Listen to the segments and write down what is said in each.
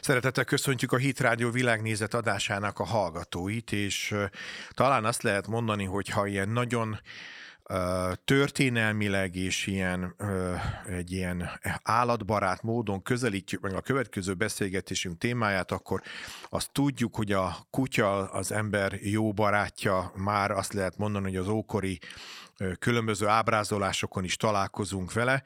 Szeretettel köszöntjük a Hit Rádió világnézet adásának a hallgatóit, és talán azt lehet mondani, hogy ha ilyen nagyon történelmileg és ilyen, egy ilyen állatbarát módon közelítjük meg a következő beszélgetésünk témáját, akkor azt tudjuk, hogy a kutya az ember jó barátja, már azt lehet mondani, hogy az ókori különböző ábrázolásokon is találkozunk vele,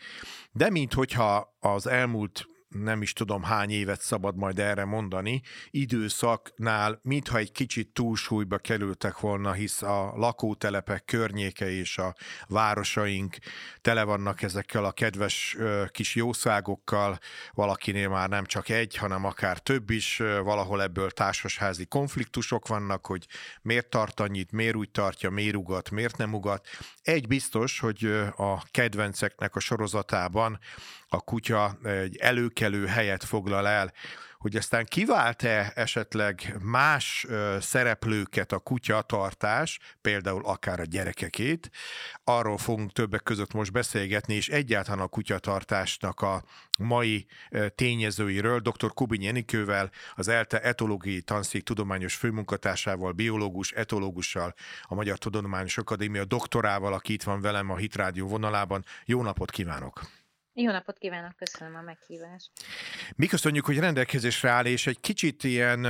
de minthogyha az elmúlt nem is tudom hány évet szabad majd erre mondani, időszaknál mintha egy kicsit túlsúlyba kerültek volna, hisz a lakótelepek környéke és a városaink tele vannak ezekkel a kedves kis jószágokkal, valakinél már nem csak egy, hanem akár több is, valahol ebből társasházi konfliktusok vannak, hogy miért tart annyit, miért úgy tartja, miért ugat, miért nem ugat. Egy biztos, hogy a kedvenceknek a sorozatában a kutya egy előkelő helyet foglal el, hogy aztán kivált-e esetleg más szereplőket a kutyatartás, például akár a gyerekekét, arról fogunk többek között most beszélgetni, és egyáltalán a kutyatartásnak a mai tényezőiről, dr. Kubiny Enikővel, az ELTE etológiai tanszék tudományos főmunkatársával, biológus, etológussal, a Magyar Tudományos Akadémia doktorával, aki itt van velem a Hitrádió vonalában. Jó napot kívánok! Jó napot kívánok, köszönöm a meghívást. Mi köszönjük, hogy rendelkezésre áll, és egy kicsit ilyen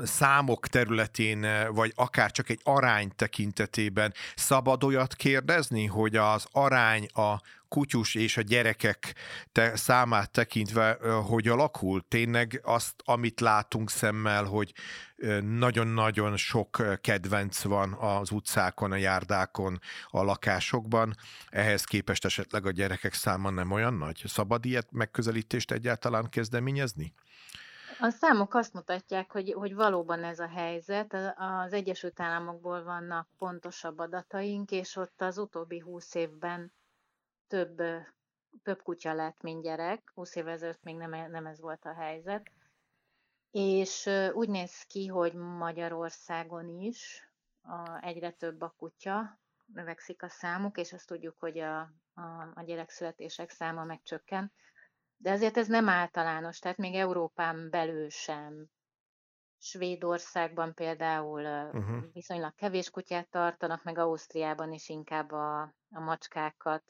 számok területén, vagy akár csak egy arány tekintetében szabad olyat kérdezni, hogy az arány a kutyus és a gyerekek te, számát tekintve, hogy alakul? Tényleg azt, amit látunk szemmel, hogy nagyon-nagyon sok kedvenc van az utcákon, a járdákon, a lakásokban, ehhez képest esetleg a gyerekek száma nem olyan nagy? Szabad ilyet megközelítést egyáltalán kezdeményezni? A számok azt mutatják, hogy, hogy valóban ez a helyzet. Az Egyesült Államokból vannak pontosabb adataink, és ott az utóbbi húsz évben több, több kutya lett, mint gyerek. 20 évvel ezelőtt még nem, e, nem ez volt a helyzet. És úgy néz ki, hogy Magyarországon is a, egyre több a kutya, növekszik a számuk, és azt tudjuk, hogy a, a, a gyerekszületések száma megcsökken. De azért ez nem általános, tehát még Európán belül sem. Svédországban például uh-huh. viszonylag kevés kutyát tartanak, meg Ausztriában is inkább a, a macskákat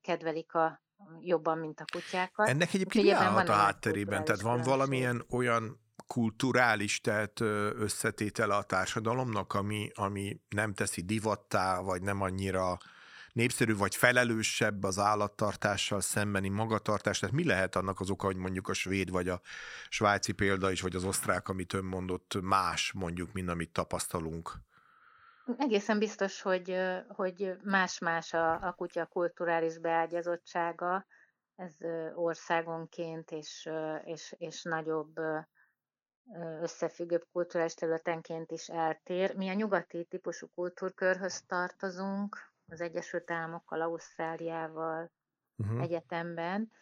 kedvelik a, jobban, mint a kutyákat. Ennek egyébként mi állhat a hátterében? Tehát van valamilyen olyan kulturális, tehát összetétele a társadalomnak, ami, ami nem teszi divattá, vagy nem annyira népszerű, vagy felelősebb az állattartással szembeni magatartás? Tehát mi lehet annak az oka, hogy mondjuk a svéd, vagy a svájci példa is, vagy az osztrák, amit ön mondott, más mondjuk, mint amit tapasztalunk? Egészen biztos, hogy, hogy más-más a, a kutya kulturális beágyazottsága, ez országonként és, és, és nagyobb összefüggőbb kulturális területenként is eltér. Mi a nyugati típusú kultúrkörhöz tartozunk, az Egyesült Államokkal, Ausztráliával uh-huh. egyetemben,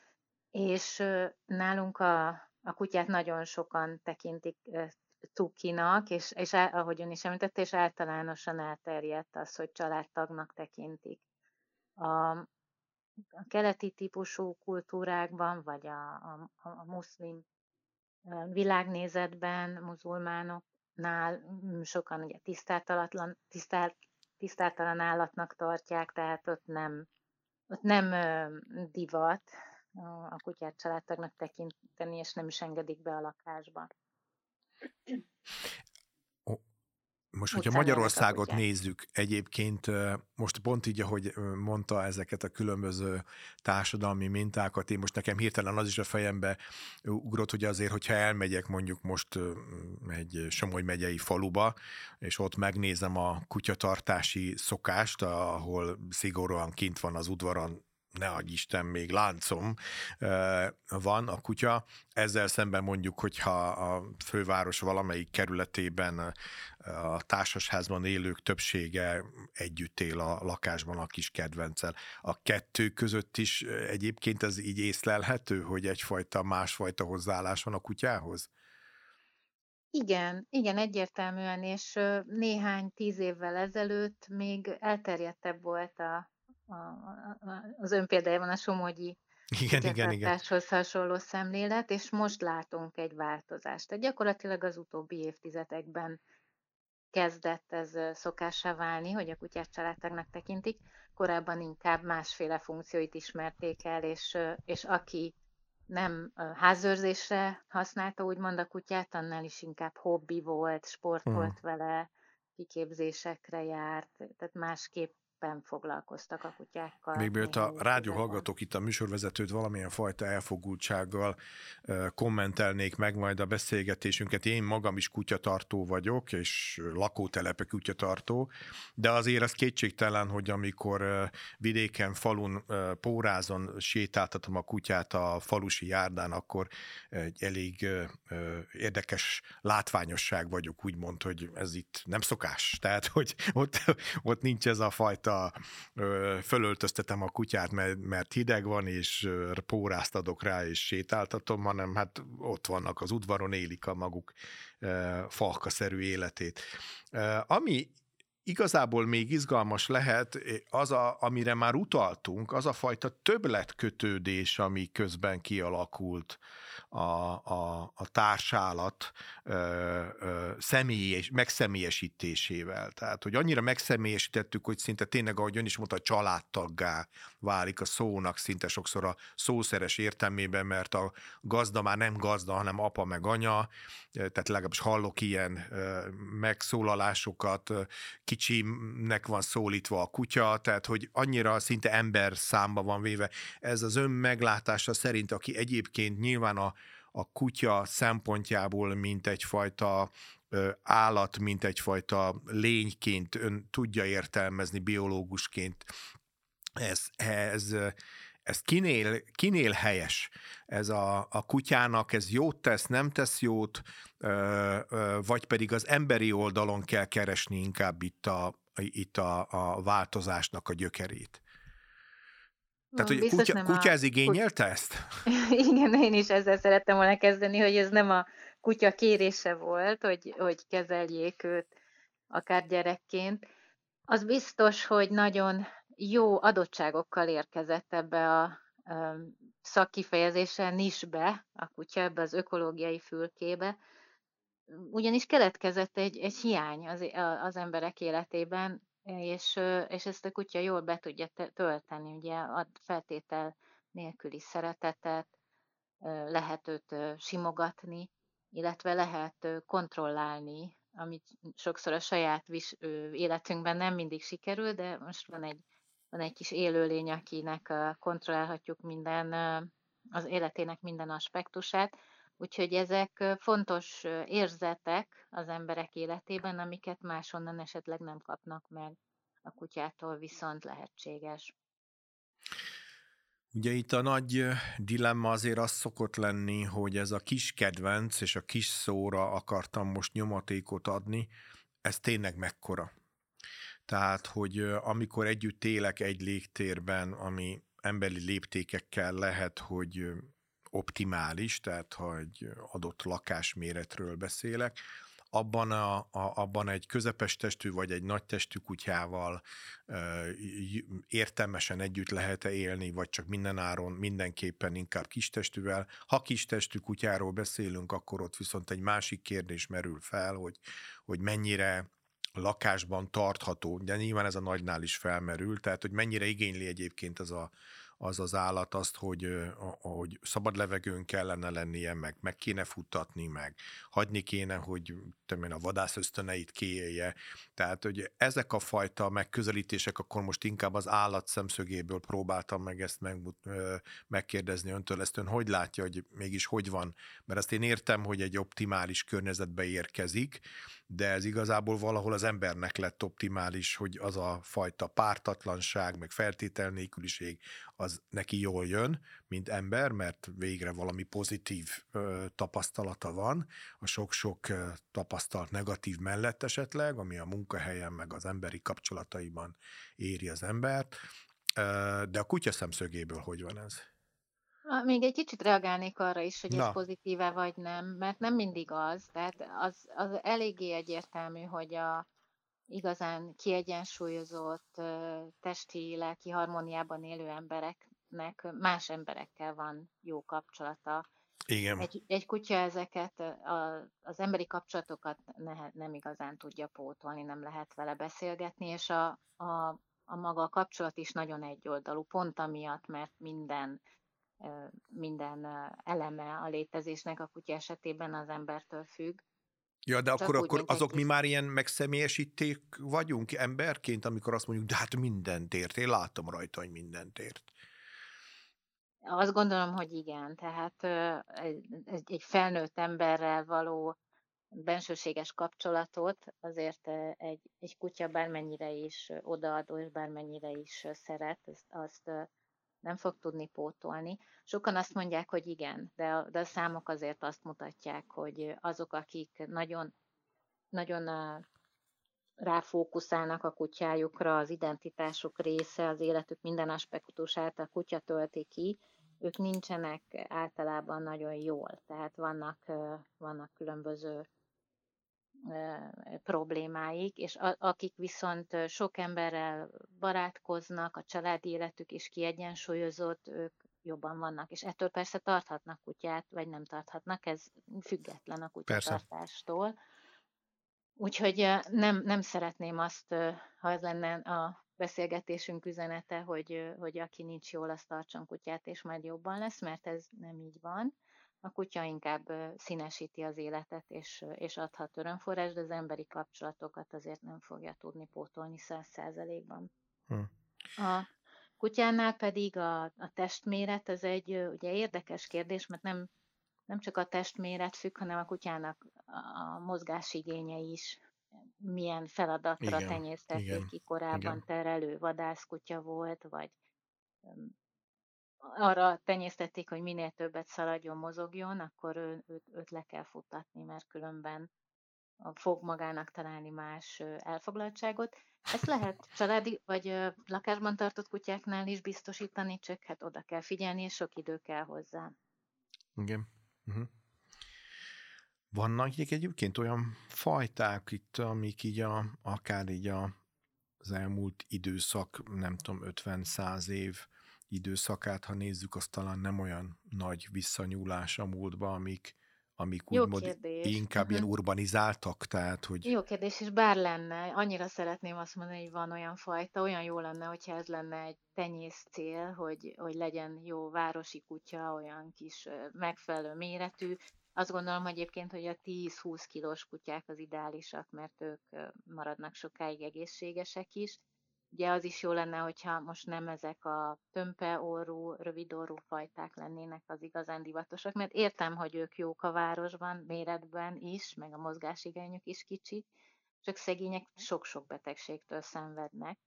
és nálunk a, a kutyát nagyon sokan tekintik cukinak, és, és ahogy ön is említette, és általánosan elterjedt az, hogy családtagnak tekintik. A, a keleti típusú kultúrákban, vagy a, a, a muszlim világnézetben, muzulmánoknál sokan ugye tisztáltalan, tisztált, tisztáltalan állatnak tartják, tehát ott nem, ott nem divat a kutyát családtagnak tekinteni, és nem is engedik be a lakásba. Most, hogyha Magyarországot nézzük, egyébként most pont így, ahogy mondta ezeket a különböző társadalmi mintákat, én most nekem hirtelen az is a fejembe ugrott, hogy azért, hogyha elmegyek mondjuk most egy Somogy megyei faluba, és ott megnézem a kutyatartási szokást, ahol szigorúan kint van az udvaron ne adj Isten, még láncom van a kutya. Ezzel szemben mondjuk, hogyha a főváros valamelyik kerületében a társasházban élők többsége együtt él a lakásban a kis kedvencel. A kettő között is egyébként ez így észlelhető, hogy egyfajta másfajta hozzáállás van a kutyához? Igen, igen, egyértelműen, és néhány tíz évvel ezelőtt még elterjedtebb volt a, a, a, az ön példájában a somogyi igen, igen, igen. hasonló szemlélet, és most látunk egy változást. Tehát gyakorlatilag az utóbbi évtizedekben kezdett ez szokássá válni, hogy a kutyát családtagnak tekintik. Korábban inkább másféle funkcióit ismerték el, és, és aki nem házőrzésre használta úgymond a kutyát, annál is inkább hobbi volt, sport uh-huh. volt vele, kiképzésekre járt, tehát másképp éppen foglalkoztak a kutyákkal. Még mielőtt a rádió hallgatók itt a műsorvezetőt valamilyen fajta elfogultsággal kommentelnék meg majd a beszélgetésünket. Én magam is kutyatartó vagyok, és lakótelepe kutyatartó, de azért az kétségtelen, hogy amikor vidéken, falun, pórázon sétáltatom a kutyát a falusi járdán, akkor egy elég érdekes látványosság vagyok, úgymond, hogy ez itt nem szokás. Tehát, hogy ott, ott nincs ez a fajta a, fölöltöztetem a kutyát, mert, hideg van, és pórázt adok rá, és sétáltatom, hanem hát ott vannak az udvaron, élik a maguk falkaszerű életét. Ami igazából még izgalmas lehet, az, a, amire már utaltunk, az a fajta többletkötődés, ami közben kialakult a, a, a társállat ö, ö, személyes, megszemélyesítésével. Tehát, hogy annyira megszemélyesítettük, hogy szinte tényleg, ahogy ön is mondta, családtaggá válik a szónak szinte sokszor a szószeres értelmében, mert a gazda már nem gazda, hanem apa meg anya, tehát legalábbis hallok ilyen megszólalásokat, kicsinek van szólítva a kutya, tehát hogy annyira szinte ember számba van véve. Ez az ön meglátása szerint, aki egyébként nyilván a, a kutya szempontjából, mint egyfajta állat, mint egyfajta lényként ön tudja értelmezni biológusként. Ez, ez, ez kinél, kinél helyes? Ez a, a kutyának ez jót tesz, nem tesz jót, vagy pedig az emberi oldalon kell keresni inkább itt a, itt a, a változásnak a gyökerét? Tehát, hogy Biztos kutya, kutya ez igényelte kut... ezt? Igen, én is ezzel szerettem volna kezdeni, hogy ez nem a kutya kérése volt, hogy, hogy kezeljék őt akár gyerekként. Az biztos, hogy nagyon jó adottságokkal érkezett ebbe a, a szakkifejezéssel nisbe, a kutya ebbe az ökológiai fülkébe, ugyanis keletkezett egy, egy hiány az, az emberek életében, és, és ezt a kutya jól be tudja tölteni, ugye ad feltétel nélküli szeretetet, lehet őt simogatni, illetve lehet kontrollálni, amit sokszor a saját vis, életünkben nem mindig sikerül, de most van egy, van egy kis élőlény, akinek kontrollálhatjuk minden, az életének minden aspektusát, Úgyhogy ezek fontos érzetek az emberek életében, amiket máshonnan esetleg nem kapnak meg. A kutyától viszont lehetséges. Ugye itt a nagy dilemma azért az szokott lenni, hogy ez a kis kedvenc és a kis szóra akartam most nyomatékot adni, ez tényleg mekkora. Tehát, hogy amikor együtt élek egy légtérben, ami emberi léptékekkel lehet, hogy optimális, tehát ha egy adott lakásméretről beszélek, abban, a, a, abban egy közepes testű vagy egy nagy testű kutyával ö, értelmesen együtt lehet-e élni, vagy csak mindenáron mindenképpen inkább kistestűvel. Ha kistestű kutyáról beszélünk, akkor ott viszont egy másik kérdés merül fel, hogy, hogy mennyire lakásban tartható, de nyilván ez a nagynál is felmerül, tehát hogy mennyire igényli egyébként az a az az állat azt, hogy, hogy szabad levegőn kellene lennie, meg meg kéne futtatni, meg hagyni kéne, hogy tudom a vadász ösztöneit kiélje. Tehát, hogy ezek a fajta megközelítések, akkor most inkább az állat szemszögéből próbáltam meg ezt meg, megkérdezni öntől, ezt ön hogy látja, hogy mégis hogy van? Mert azt én értem, hogy egy optimális környezetbe érkezik, de ez igazából valahol az embernek lett optimális, hogy az a fajta pártatlanság, meg feltétel nélküliség, az neki jól jön, mint ember, mert végre valami pozitív ö, tapasztalata van, a sok-sok ö, tapasztalt negatív mellett esetleg, ami a munkahelyen, meg az emberi kapcsolataiban éri az embert, ö, de a kutya szemszögéből hogy van ez? Még egy kicsit reagálnék arra is, hogy ez pozitíve vagy nem, mert nem mindig az. Tehát az, az eléggé egyértelmű, hogy a igazán kiegyensúlyozott testi, lelki harmóniában élő emberek embernek más emberekkel van jó kapcsolata. Igen. Egy, egy kutya ezeket, a, az emberi kapcsolatokat ne, nem igazán tudja pótolni, nem lehet vele beszélgetni, és a, a, a maga a kapcsolat is nagyon egyoldalú, pont amiatt, mert minden minden eleme a létezésnek a kutya esetében az embertől függ. Ja, de Csak akkor, akkor azok mi már ilyen megszemélyesíték vagyunk emberként, amikor azt mondjuk, de hát mindent ért, én látom rajta, hogy mindent ért. Azt gondolom, hogy igen. Tehát egy, felnőtt emberrel való bensőséges kapcsolatot azért egy, egy kutya bármennyire is odaadó, és bármennyire is szeret, azt, azt nem fog tudni pótolni. Sokan azt mondják, hogy igen, de a, de a számok azért azt mutatják, hogy azok, akik nagyon, nagyon ráfókuszálnak a kutyájukra, az identitásuk része, az életük minden aspektusát a kutya tölti ki, ők nincsenek általában nagyon jól. Tehát vannak, vannak különböző problémáik, és a, akik viszont sok emberrel barátkoznak, a családi életük is kiegyensúlyozott, ők jobban vannak, és ettől persze tarthatnak kutyát, vagy nem tarthatnak, ez független a kutyatartástól. Úgyhogy nem, nem szeretném azt, ha ez lenne a beszélgetésünk üzenete, hogy, hogy aki nincs jól, az tartson kutyát, és majd jobban lesz, mert ez nem így van a kutya inkább színesíti az életet, és, és adhat örömforrás, de az emberi kapcsolatokat azért nem fogja tudni pótolni száz százalékban. Hm. A kutyánál pedig a, a testméret, ez egy ugye érdekes kérdés, mert nem, nem csak a testméret függ, hanem a kutyának a mozgásigénye is milyen feladatra tenyésztették ki korábban, igen. terelő vadászkutya volt, vagy arra tenyésztették, hogy minél többet szaladjon, mozogjon, akkor ő, őt, őt le kell futtatni, mert különben fog magának találni más elfoglaltságot. Ezt lehet családi vagy lakásban tartott kutyáknál is biztosítani, csak hát oda kell figyelni, és sok idő kell hozzá. Igen. Uh-huh. Vannak egyébként olyan fajták itt, amik így a, akár így a, az elmúlt időszak, nem tudom, 50-100 év időszakát, ha nézzük, az talán nem olyan nagy visszanyúlás a múltba, amik, amik Jó úgymond kérdés. inkább uh-huh. ilyen urbanizáltak, tehát hogy... Jó kérdés, és bár lenne, annyira szeretném azt mondani, hogy van olyan fajta, olyan jó lenne, hogyha ez lenne egy tenyész cél, hogy, hogy legyen jó városi kutya, olyan kis megfelelő méretű. Azt gondolom egyébként, hogy a 10-20 kilós kutyák az ideálisak, mert ők maradnak sokáig egészségesek is, Ugye az is jó lenne, hogyha most nem ezek a tömpeorrú, rövidorú fajták lennének az igazán divatosak, mert értem, hogy ők jók a városban, méretben is, meg a mozgásigényük is kicsi, csak szegények sok-sok betegségtől szenvednek.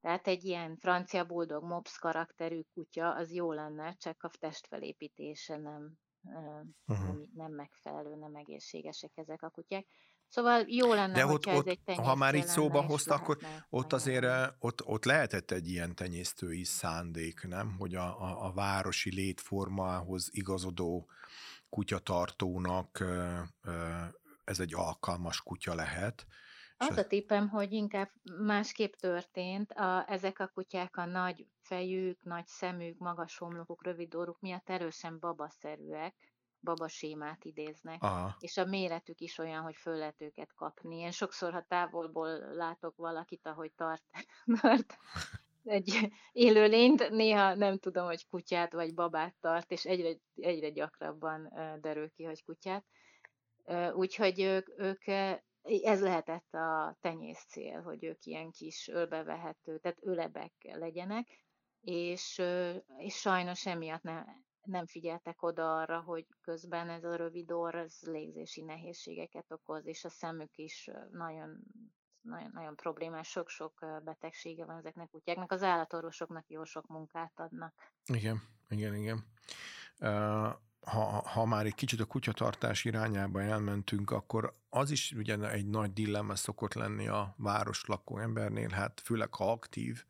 Tehát egy ilyen francia buldog, mops karakterű kutya, az jó lenne, csak a testfelépítése nem, uh-huh. nem, nem megfelelő, nem egészségesek ezek a kutyák. Szóval jó lenne, De ott, ott, ez egy ha már itt szóba hozta, akkor ott azért ott, ott lehetett egy ilyen tenyésztői szándék, nem? Hogy a, a, a városi létformához igazodó kutyatartónak ez egy alkalmas kutya lehet. Az a tippem, hogy inkább másképp történt. A, ezek a kutyák a nagy fejük, nagy szemük, magas homlokuk, rövid orruk miatt erősen babaszerűek babasémát idéznek, Aha. és a méretük is olyan, hogy föl lehet őket kapni. Én sokszor, ha távolból látok valakit, ahogy tart, tart egy élőlényt, néha nem tudom, hogy kutyát vagy babát tart, és egyre, egyre gyakrabban derül ki, hogy kutyát. Úgyhogy ők, ők ez lehetett a tenyész cél, hogy ők ilyen kis ölbevehető, tehát ölebek legyenek, és, és sajnos emiatt nem, nem figyeltek oda arra, hogy közben ez a rövid orr ez légzési nehézségeket okoz, és a szemük is nagyon, nagyon, nagyon problémás, sok-sok betegsége van ezeknek kutyáknak. Az állatorvosoknak jó sok munkát adnak. Igen, igen, igen. Uh, ha, ha már egy kicsit a kutyatartás irányába elmentünk, akkor az is ugye egy nagy dilemma szokott lenni a város lakó embernél, hát főleg ha aktív,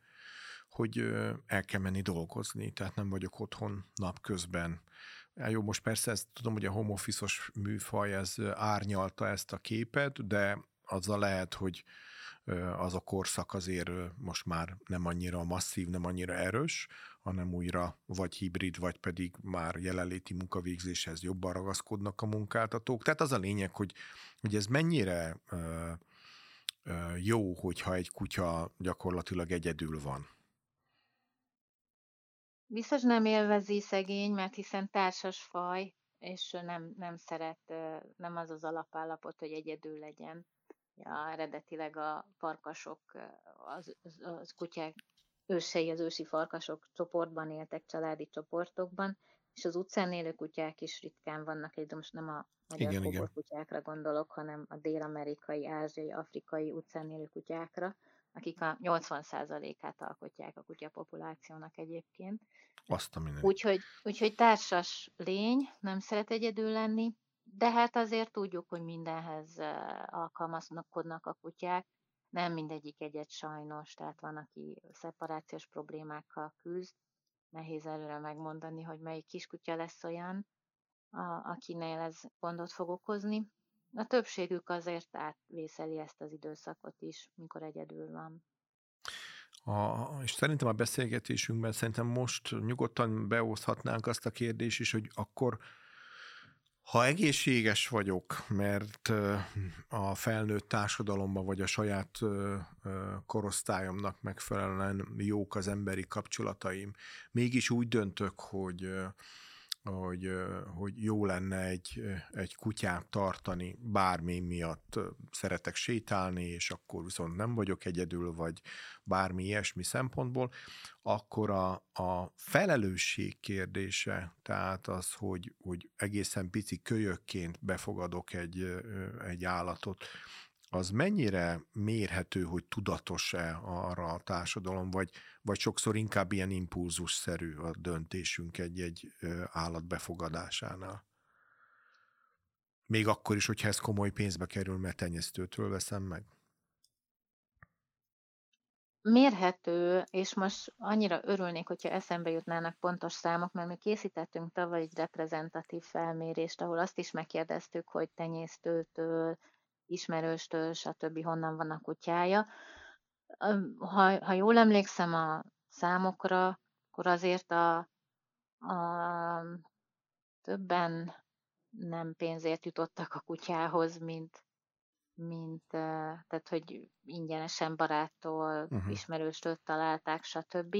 hogy el kell menni dolgozni, tehát nem vagyok otthon napközben. Jó, most persze ezt tudom, hogy a home office műfaj ez árnyalta ezt a képet, de azzal lehet, hogy az a korszak azért most már nem annyira masszív, nem annyira erős, hanem újra vagy hibrid, vagy pedig már jelenléti munkavégzéshez jobban ragaszkodnak a munkáltatók. Tehát az a lényeg, hogy, hogy ez mennyire jó, hogyha egy kutya gyakorlatilag egyedül van. Biztos nem élvezi szegény, mert hiszen társas faj, és nem, nem szeret, nem az az alapállapot, hogy egyedül legyen. Ja, eredetileg a farkasok, az, az, az kutyák ősei, az ősi farkasok csoportban éltek, családi csoportokban, és az utcán élő kutyák is ritkán vannak, de most nem a magyar igen, igen. kutyákra gondolok, hanem a dél-amerikai, ázsiai, afrikai utcán élő kutyákra, akik a 80%-át alkotják a kutyapopulációnak egyébként. Azt a minden. Úgyhogy, úgyhogy társas lény, nem szeret egyedül lenni, de hát azért tudjuk, hogy mindenhez alkalmazkodnak a kutyák. Nem mindegyik egyet sajnos, tehát van, aki szeparációs problémákkal küzd. Nehéz előre megmondani, hogy melyik kiskutya lesz olyan, a, akinél ez gondot fog okozni. A többségük azért átvészeli ezt az időszakot is, mikor egyedül van. A, és szerintem a beszélgetésünkben szerintem most nyugodtan beoszthatnánk azt a kérdést is, hogy akkor ha egészséges vagyok, mert a felnőtt társadalomban vagy a saját korosztályomnak megfelelően jók az emberi kapcsolataim, mégis úgy döntök, hogy hogy, hogy jó lenne egy, egy kutyát tartani, bármi miatt szeretek sétálni, és akkor viszont nem vagyok egyedül, vagy bármi ilyesmi szempontból, akkor a, a felelősség kérdése, tehát az, hogy, hogy egészen pici kölyökként befogadok egy, egy állatot, az mennyire mérhető, hogy tudatos-e arra a társadalom, vagy, vagy sokszor inkább ilyen impulzusszerű a döntésünk egy-egy állat befogadásánál? Még akkor is, hogyha ez komoly pénzbe kerül, mert tenyésztőtől veszem meg? Mérhető, és most annyira örülnék, hogyha eszembe jutnának pontos számok, mert mi készítettünk tavaly egy reprezentatív felmérést, ahol azt is megkérdeztük, hogy tenyésztőtől, ismerőstől, stb. honnan van a kutyája. Ha, ha jól emlékszem a számokra, akkor azért a, a többen nem pénzért jutottak a kutyához, mint, mint tehát, hogy ingyenesen baráttól, uh-huh. ismerőstől találták, stb.,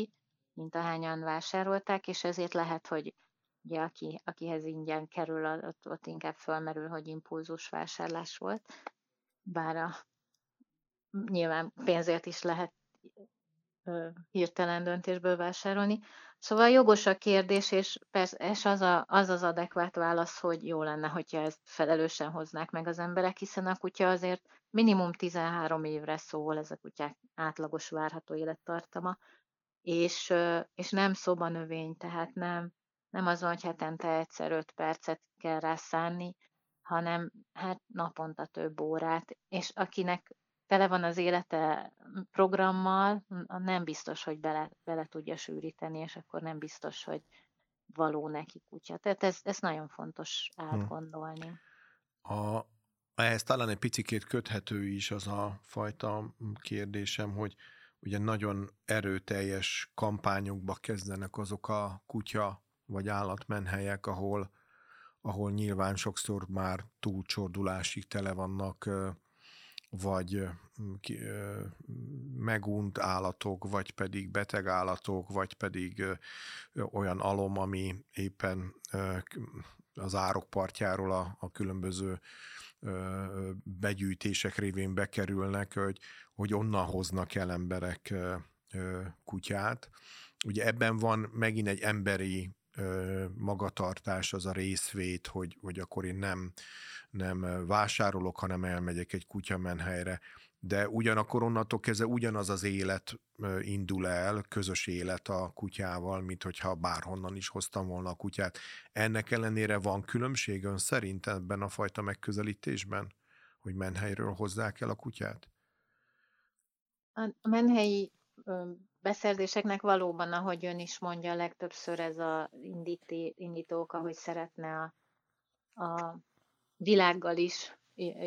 mint ahányan vásárolták, és ezért lehet, hogy ugye aki, akihez ingyen kerül, ott, ott inkább fölmerül, hogy impulzus vásárlás volt bár a, nyilván pénzért is lehet hirtelen döntésből vásárolni. Szóval jogos a kérdés, és persze és az, a, az az adekvát válasz, hogy jó lenne, hogyha ezt felelősen hoznák meg az emberek, hiszen a kutya azért minimum 13 évre szól, ez a kutyák átlagos várható élettartama, és, és nem szobanövény, tehát nem, nem azon, hogy hetente egyszer 5 percet kell rá szánni, hanem hát naponta több órát, és akinek tele van az élete programmal, nem biztos, hogy bele, bele tudja sűríteni, és akkor nem biztos, hogy való neki kutya. Tehát ez, ez nagyon fontos hm. átgondolni. A, ehhez talán egy picikét köthető is az a fajta kérdésem, hogy ugye nagyon erőteljes kampányokba kezdenek azok a kutya vagy állatmenhelyek, ahol ahol nyilván sokszor már túlcsordulásig tele vannak, vagy megunt állatok, vagy pedig beteg állatok, vagy pedig olyan alom, ami éppen az árok partjáról a, a különböző begyűjtések révén bekerülnek, hogy, hogy onnan hoznak el emberek kutyát. Ugye ebben van megint egy emberi magatartás, az a részvét, hogy, hogy akkor én nem, nem vásárolok, hanem elmegyek egy kutyamenhelyre, de ugyanakkor onnantól kezdve ugyanaz az élet indul el, közös élet a kutyával, mint hogyha bárhonnan is hoztam volna a kutyát. Ennek ellenére van különbség ön szerint ebben a fajta megközelítésben, hogy menhelyről hozzák el a kutyát? A menhelyi beszerzéseknek valóban, ahogy ön is mondja, legtöbbször ez a indíti, hogy szeretne a, a világgal is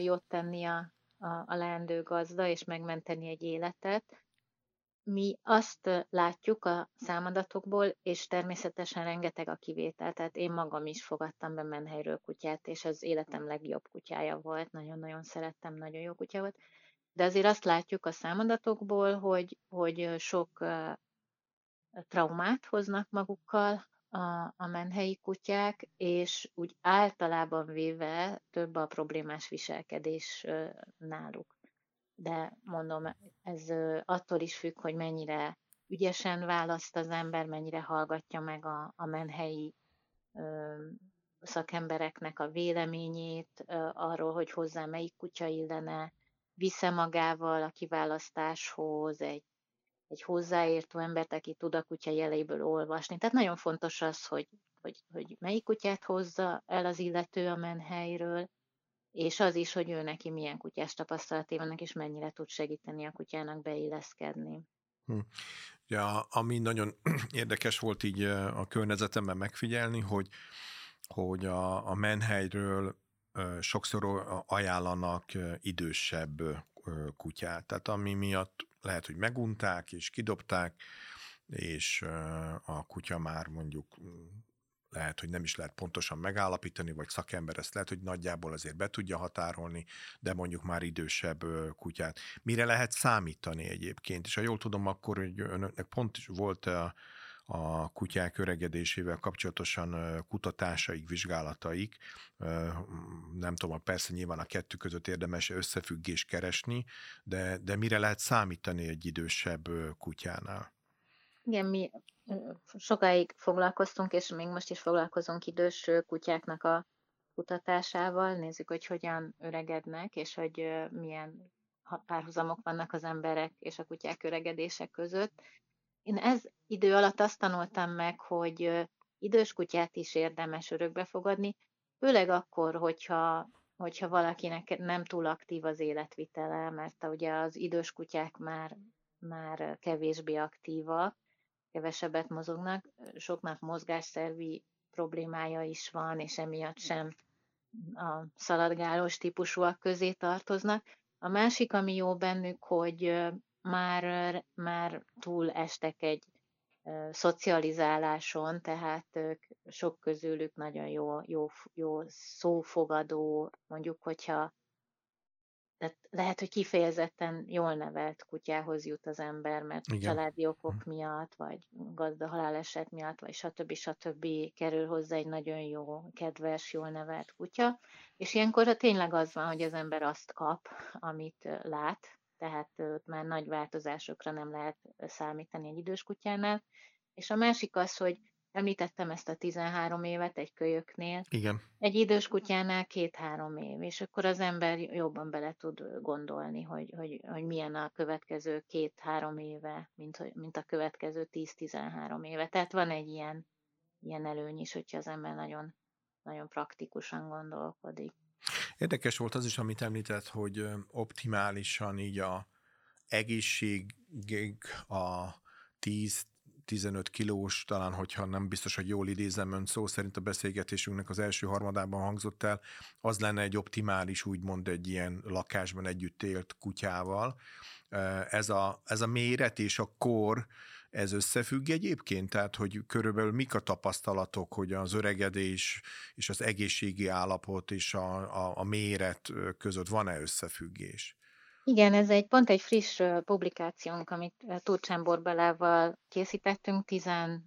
jót tenni a, a, a leendő gazda, és megmenteni egy életet. mi azt látjuk a számadatokból, és természetesen rengeteg a kivétel, tehát én magam is fogadtam be menhelyről kutyát, és az életem legjobb kutyája volt, nagyon-nagyon szerettem, nagyon jó kutya volt, de azért azt látjuk a számadatokból, hogy, hogy sok traumát hoznak magukkal a, a menhelyi kutyák, és úgy általában véve több a problémás viselkedés náluk. De mondom, ez attól is függ, hogy mennyire ügyesen választ az ember, mennyire hallgatja meg a, a menhelyi ö, szakembereknek a véleményét ö, arról, hogy hozzá melyik kutya illene, visze magával a kiválasztáshoz egy, egy hozzáértő embert, aki tud a kutya jeleiből olvasni. Tehát nagyon fontos az, hogy, hogy, hogy melyik kutyát hozza el az illető a menhelyről, és az is, hogy ő neki milyen kutyás tapasztalatai vannak, és mennyire tud segíteni a kutyának beilleszkedni. Hm. Ja, ami nagyon érdekes volt így a környezetemben megfigyelni, hogy, hogy a, a menhelyről sokszor ajánlanak idősebb kutyát. Tehát ami miatt lehet, hogy megunták és kidobták, és a kutya már mondjuk lehet, hogy nem is lehet pontosan megállapítani, vagy szakember ezt lehet, hogy nagyjából azért be tudja határolni, de mondjuk már idősebb kutyát. Mire lehet számítani egyébként? És ha jól tudom, akkor hogy önöknek pont is volt a, a kutyák öregedésével kapcsolatosan kutatásaik, vizsgálataik. Nem tudom, persze nyilván a kettő között érdemes összefüggés keresni, de, de mire lehet számítani egy idősebb kutyánál? Igen, mi sokáig foglalkoztunk, és még most is foglalkozunk idős kutyáknak a kutatásával. Nézzük, hogy hogyan öregednek, és hogy milyen párhuzamok vannak az emberek és a kutyák öregedése között. Én ez idő alatt azt tanultam meg, hogy idős kutyát is érdemes örökbe fogadni, főleg akkor, hogyha, hogyha valakinek nem túl aktív az életvitele, mert ugye az idős kutyák már, már kevésbé aktívak, kevesebbet mozognak, soknak mozgásszervi problémája is van, és emiatt sem a szaladgálós típusúak közé tartoznak. A másik, ami jó bennük, hogy már, már túl estek egy szocializáláson, tehát ők, sok közülük nagyon jó, jó, jó szófogadó, mondjuk, hogyha tehát lehet, hogy kifejezetten jól nevelt kutyához jut az ember, mert Igen. családi okok hm. miatt, vagy gazda haláleset miatt, vagy stb. stb. kerül hozzá egy nagyon jó, kedves, jól nevelt kutya, és ilyenkor tényleg az van, hogy az ember azt kap, amit lát, tehát ott már nagy változásokra nem lehet számítani egy idős kutyánál, és a másik az, hogy Említettem ezt a 13 évet egy kölyöknél. Igen. Egy idős kutyánál két-három év, és akkor az ember jobban bele tud gondolni, hogy, hogy, hogy milyen a következő két-három éve, mint, mint a következő 10-13 éve. Tehát van egy ilyen, ilyen előny is, hogyha az ember nagyon, nagyon praktikusan gondolkodik. Érdekes volt az is, amit említett, hogy optimálisan így a egészségig a 10 15 kilós, talán hogyha nem biztos, hogy jól idézem ön szó szerint a beszélgetésünknek az első harmadában hangzott el, az lenne egy optimális, úgymond egy ilyen lakásban együtt élt kutyával. Ez a, ez a méret és a kor, ez összefügg egyébként? Tehát, hogy körülbelül mik a tapasztalatok, hogy az öregedés és az egészségi állapot és a, a, a méret között van-e összefüggés? Igen, ez egy pont egy friss publikációnk, amit Turcsán Borbelával készítettünk, 14-15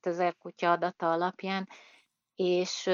ezer kutya adata alapján, és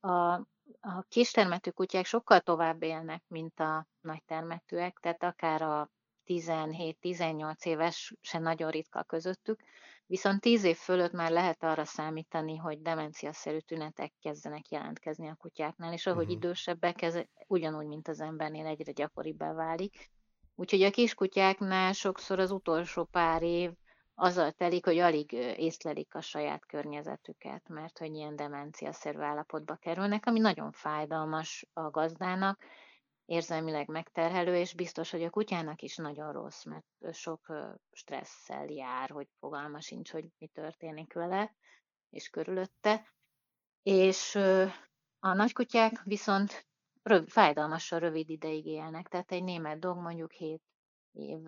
a, a kistermetű kutyák sokkal tovább élnek, mint a nagytermetűek, tehát akár a 17-18 éves se nagyon ritka közöttük, Viszont tíz év fölött már lehet arra számítani, hogy demenciaszerű tünetek kezdenek jelentkezni a kutyáknál, és ahogy uh-huh. idősebbek, ez ugyanúgy, mint az embernél egyre gyakoribbá válik. Úgyhogy a kiskutyáknál sokszor az utolsó pár év azzal telik, hogy alig észlelik a saját környezetüket, mert hogy ilyen demenciaszerű állapotba kerülnek, ami nagyon fájdalmas a gazdának, érzelmileg megterhelő, és biztos, hogy a kutyának is nagyon rossz, mert sok stresszel jár, hogy fogalma sincs, hogy mi történik vele, és körülötte. És a nagykutyák viszont röv, fájdalmasan rövid ideig élnek, tehát egy német dog mondjuk 7 év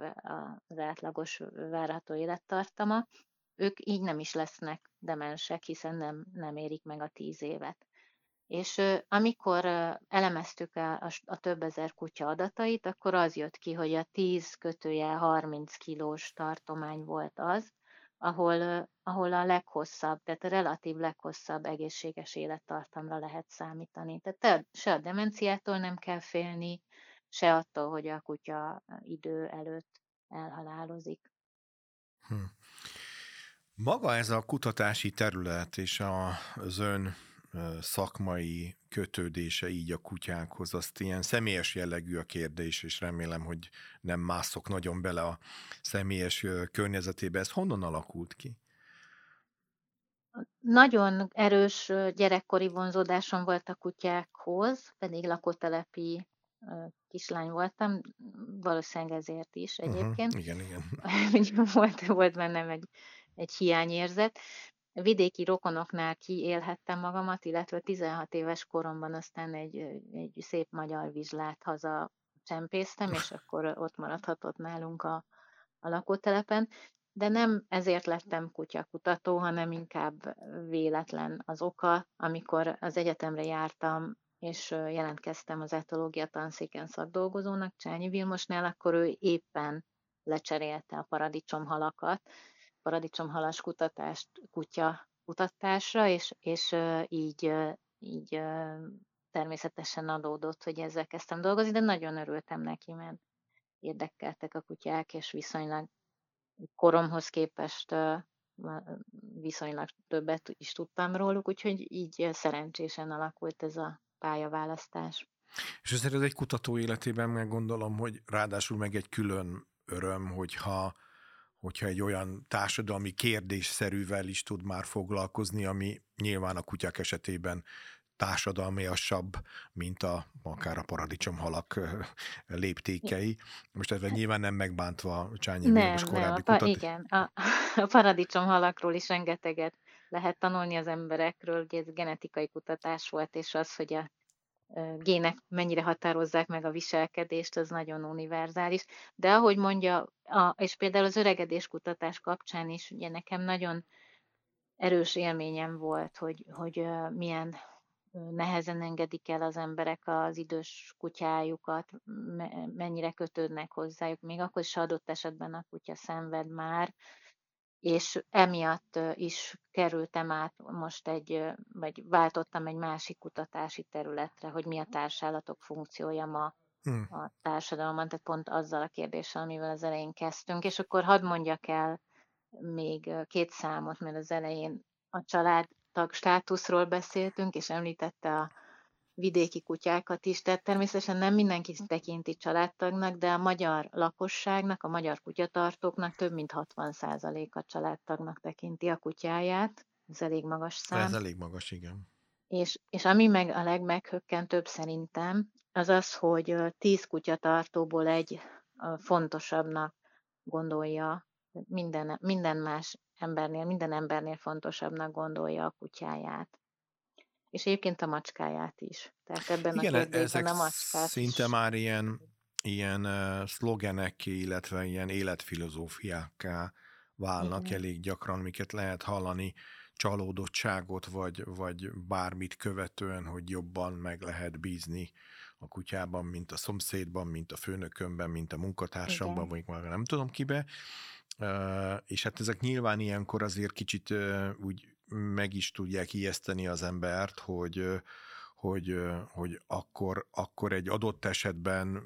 az átlagos várható élettartama, ők így nem is lesznek demensek, hiszen nem, nem érik meg a tíz évet. És amikor elemeztük a, a, a több ezer kutya adatait, akkor az jött ki, hogy a 10 kötője 30 kilós tartomány volt az, ahol, ahol a leghosszabb, tehát a relatív leghosszabb egészséges élettartamra lehet számítani. Tehát te, se a demenciától nem kell félni, se attól, hogy a kutya idő előtt elhalálozik. Hm. Maga ez a kutatási terület és az ön szakmai kötődése így a kutyákhoz, azt ilyen személyes jellegű a kérdés, és remélem, hogy nem mászok nagyon bele a személyes környezetébe. Ez honnan alakult ki? Nagyon erős gyerekkori vonzódásom volt a kutyákhoz, pedig lakótelepi kislány voltam, valószínűleg ezért is egyébként. Uh-huh, igen, igen. volt, volt bennem egy, egy hiányérzet. Vidéki rokonoknál kiélhettem magamat, illetve 16 éves koromban aztán egy, egy szép magyar vizslát haza csempésztem, és akkor ott maradhatott nálunk a, a lakótelepen. De nem ezért lettem kutyakutató, hanem inkább véletlen az oka. Amikor az egyetemre jártam, és jelentkeztem az etológia tanszéken szakdolgozónak Csányi Vilmosnál, akkor ő éppen lecserélte a paradicsomhalakat, paradicsomhalas kutatást kutya kutatásra, és, és így, így természetesen adódott, hogy ezzel kezdtem dolgozni, de nagyon örültem neki, mert érdekeltek a kutyák, és viszonylag koromhoz képest viszonylag többet is tudtam róluk, úgyhogy így szerencsésen alakult ez a pályaválasztás. És ezért ez egy kutató életében meg gondolom, hogy ráadásul meg egy külön öröm, hogyha hogyha egy olyan társadalmi kérdésszerűvel is tud már foglalkozni, ami nyilván a kutyák esetében társadalmiasabb, mint a, akár a paradicsomhalak léptékei. Most ezzel nyilván nem megbántva Csányi nem, Vilmos korábbi nem, a, kutat... Igen, a, a paradicsomhalakról is rengeteget lehet tanulni az emberekről, ugye ez genetikai kutatás volt, és az, hogy a gének mennyire határozzák meg a viselkedést, az nagyon univerzális. De ahogy mondja, a, és például az öregedés kutatás kapcsán is, ugye nekem nagyon erős élményem volt, hogy, hogy milyen nehezen engedik el az emberek az idős kutyájukat, mennyire kötődnek hozzájuk, még akkor is adott esetben a kutya szenved már, és emiatt is kerültem át most egy, vagy váltottam egy másik kutatási területre, hogy mi a társállatok funkciója ma hmm. a társadalomban, tehát pont azzal a kérdéssel, amivel az elején kezdtünk, és akkor hadd mondjak el még két számot, mert az elején a családtag státuszról beszéltünk, és említette a vidéki kutyákat is, tehát természetesen nem mindenki tekinti családtagnak, de a magyar lakosságnak, a magyar kutyatartóknak több mint 60%-a családtagnak tekinti a kutyáját. Ez elég magas szám. Ez elég magas, igen. És, és ami meg a legmeghökkentőbb szerintem, az az, hogy 10 kutyatartóból egy fontosabbnak gondolja, minden, minden más embernél, minden embernél fontosabbnak gondolja a kutyáját és egyébként a macskáját is. Tehát ebben Igen, a kérdésben a macskát szinte is. már ilyen, ilyen uh, szlogenek, illetve ilyen életfilozófiákká válnak Igen. elég gyakran, miket lehet hallani csalódottságot, vagy, vagy bármit követően, hogy jobban meg lehet bízni a kutyában, mint a szomszédban, mint a főnökömben, mint a munkatársamban, vagy már nem tudom kibe. Uh, és hát ezek nyilván ilyenkor azért kicsit uh, úgy meg is tudják ijeszteni az embert, hogy hogy, hogy akkor, akkor egy adott esetben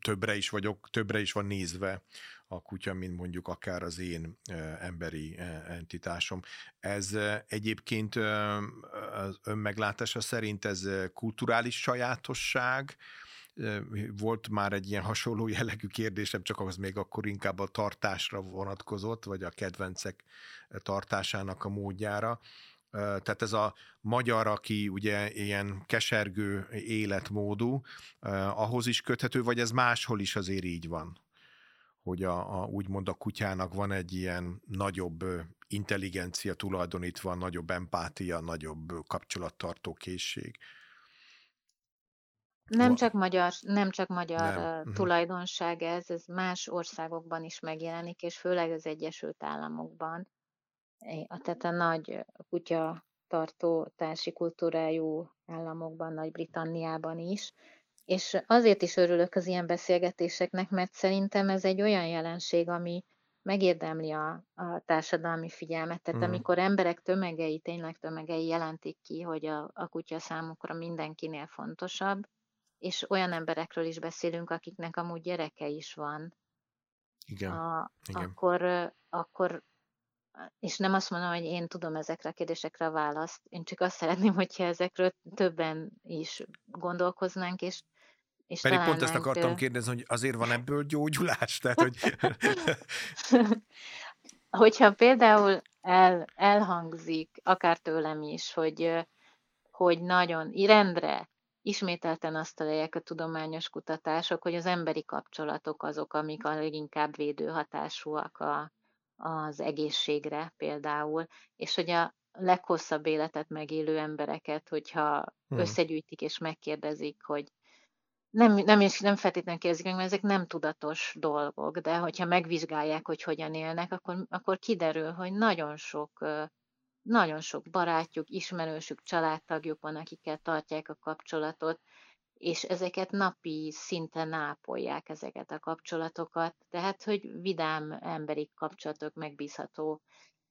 többre is vagyok, többre is van nézve a kutya, mint mondjuk akár az én emberi entitásom. Ez egyébként az önmeglátása szerint ez kulturális sajátosság, volt már egy ilyen hasonló jellegű kérdésem, csak az még akkor inkább a tartásra vonatkozott, vagy a kedvencek tartásának a módjára. Tehát ez a magyar, aki ugye ilyen kesergő életmódú, ahhoz is köthető, vagy ez máshol is azért így van? Hogy a, a, úgymond a kutyának van egy ilyen nagyobb intelligencia tulajdonítva, nagyobb empátia, nagyobb kapcsolattartó készség. Nem csak magyar, nem csak magyar Nem. tulajdonság ez, ez más országokban is megjelenik, és főleg az Egyesült Államokban. Tehát a nagy kutya tartó társi kultúrájú államokban, Nagy-Britanniában is. És azért is örülök az ilyen beszélgetéseknek, mert szerintem ez egy olyan jelenség, ami megérdemli a, a társadalmi figyelmet. Tehát Mhm. amikor emberek tömegei, tényleg tömegei jelentik ki, hogy a, a kutya számukra mindenkinél fontosabb, és olyan emberekről is beszélünk, akiknek amúgy gyereke is van, Igen. a, igen. akkor, akkor, és nem azt mondom, hogy én tudom ezekre a kérdésekre a választ, én csak azt szeretném, hogyha ezekről többen is gondolkoznánk, és, és Pedig pont ezt akartam kérdezni, hogy azért van ebből gyógyulás? Tehát, hogy... hogyha például el, elhangzik, akár tőlem is, hogy, hogy nagyon rendre ismételten azt találják a tudományos kutatások, hogy az emberi kapcsolatok azok, amik a leginkább védő hatásúak a, az egészségre például, és hogy a leghosszabb életet megélő embereket, hogyha Hmm. összegyűjtik és megkérdezik, hogy nem, nem, is, nem feltétlenül kérdezik meg, mert ezek nem tudatos dolgok, de hogyha megvizsgálják, hogy hogyan élnek, akkor, akkor kiderül, hogy nagyon sok, nagyon sok barátjuk, ismerősük, családtagjuk van, akikkel tartják a kapcsolatot, és ezeket napi szinten ápolják ezeket a kapcsolatokat. Tehát, hogy vidám emberi kapcsolatok, megbízható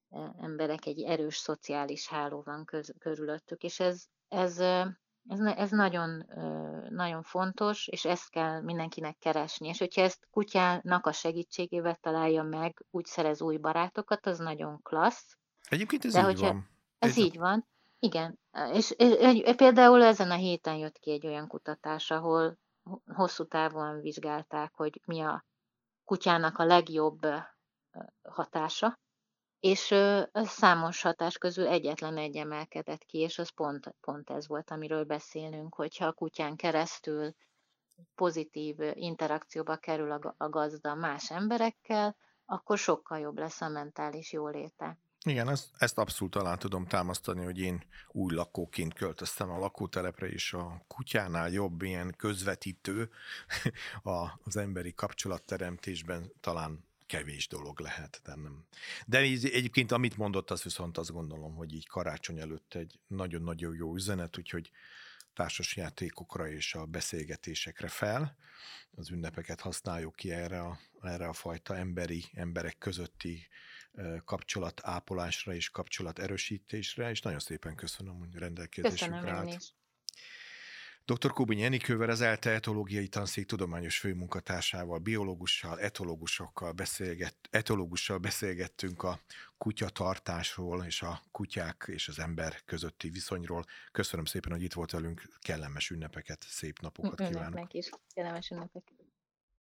eh, emberek, egy erős szociális háló van körülöttük, és ez, ez, eh, ez, ez nagyon, eh, nagyon fontos, és ezt kell mindenkinek keresni. És hogyha ezt kutyának a segítségével találja meg, úgy szerez új barátokat, az nagyon klassz. Egyébként ez De így hogyha- van. Ez így van. Igen. És, és, és például ezen a héten jött ki egy olyan kutatás, ahol hosszú távon vizsgálták, hogy mi a kutyának a legjobb hatása, és számos hatás közül egyetlen egy emelkedett ki, és az pont, pont ez volt, amiről beszélünk, hogyha a kutyán keresztül pozitív interakcióba kerül a gazda más emberekkel, akkor sokkal jobb lesz a mentális jóléte. Igen, ezt, ezt abszolút alá tudom támasztani, hogy én új lakóként költöztem a lakótelepre, és a kutyánál jobb ilyen közvetítő az emberi kapcsolatteremtésben talán kevés dolog lehet, de nem. De egyébként amit mondott, az viszont azt gondolom, hogy így karácsony előtt egy nagyon-nagyon jó üzenet, úgyhogy társasjátékokra és a beszélgetésekre fel. Az ünnepeket használjuk ki erre a, erre a fajta emberi, emberek közötti kapcsolatápolásra és kapcsolat erősítésre, és nagyon szépen köszönöm, hogy rendelkezésünkre állt. Dr. Kubinyi Enikővel, az ELTE etológiai tanszék tudományos főmunkatársával, biológussal, etológusokkal, beszélget, etológussal beszélgettünk a kutyatartásról és a kutyák és az ember közötti viszonyról. Köszönöm szépen, hogy itt volt velünk, kellemes ünnepeket, szép napokat kívánok. Önöknek is kellemes ünnepeket.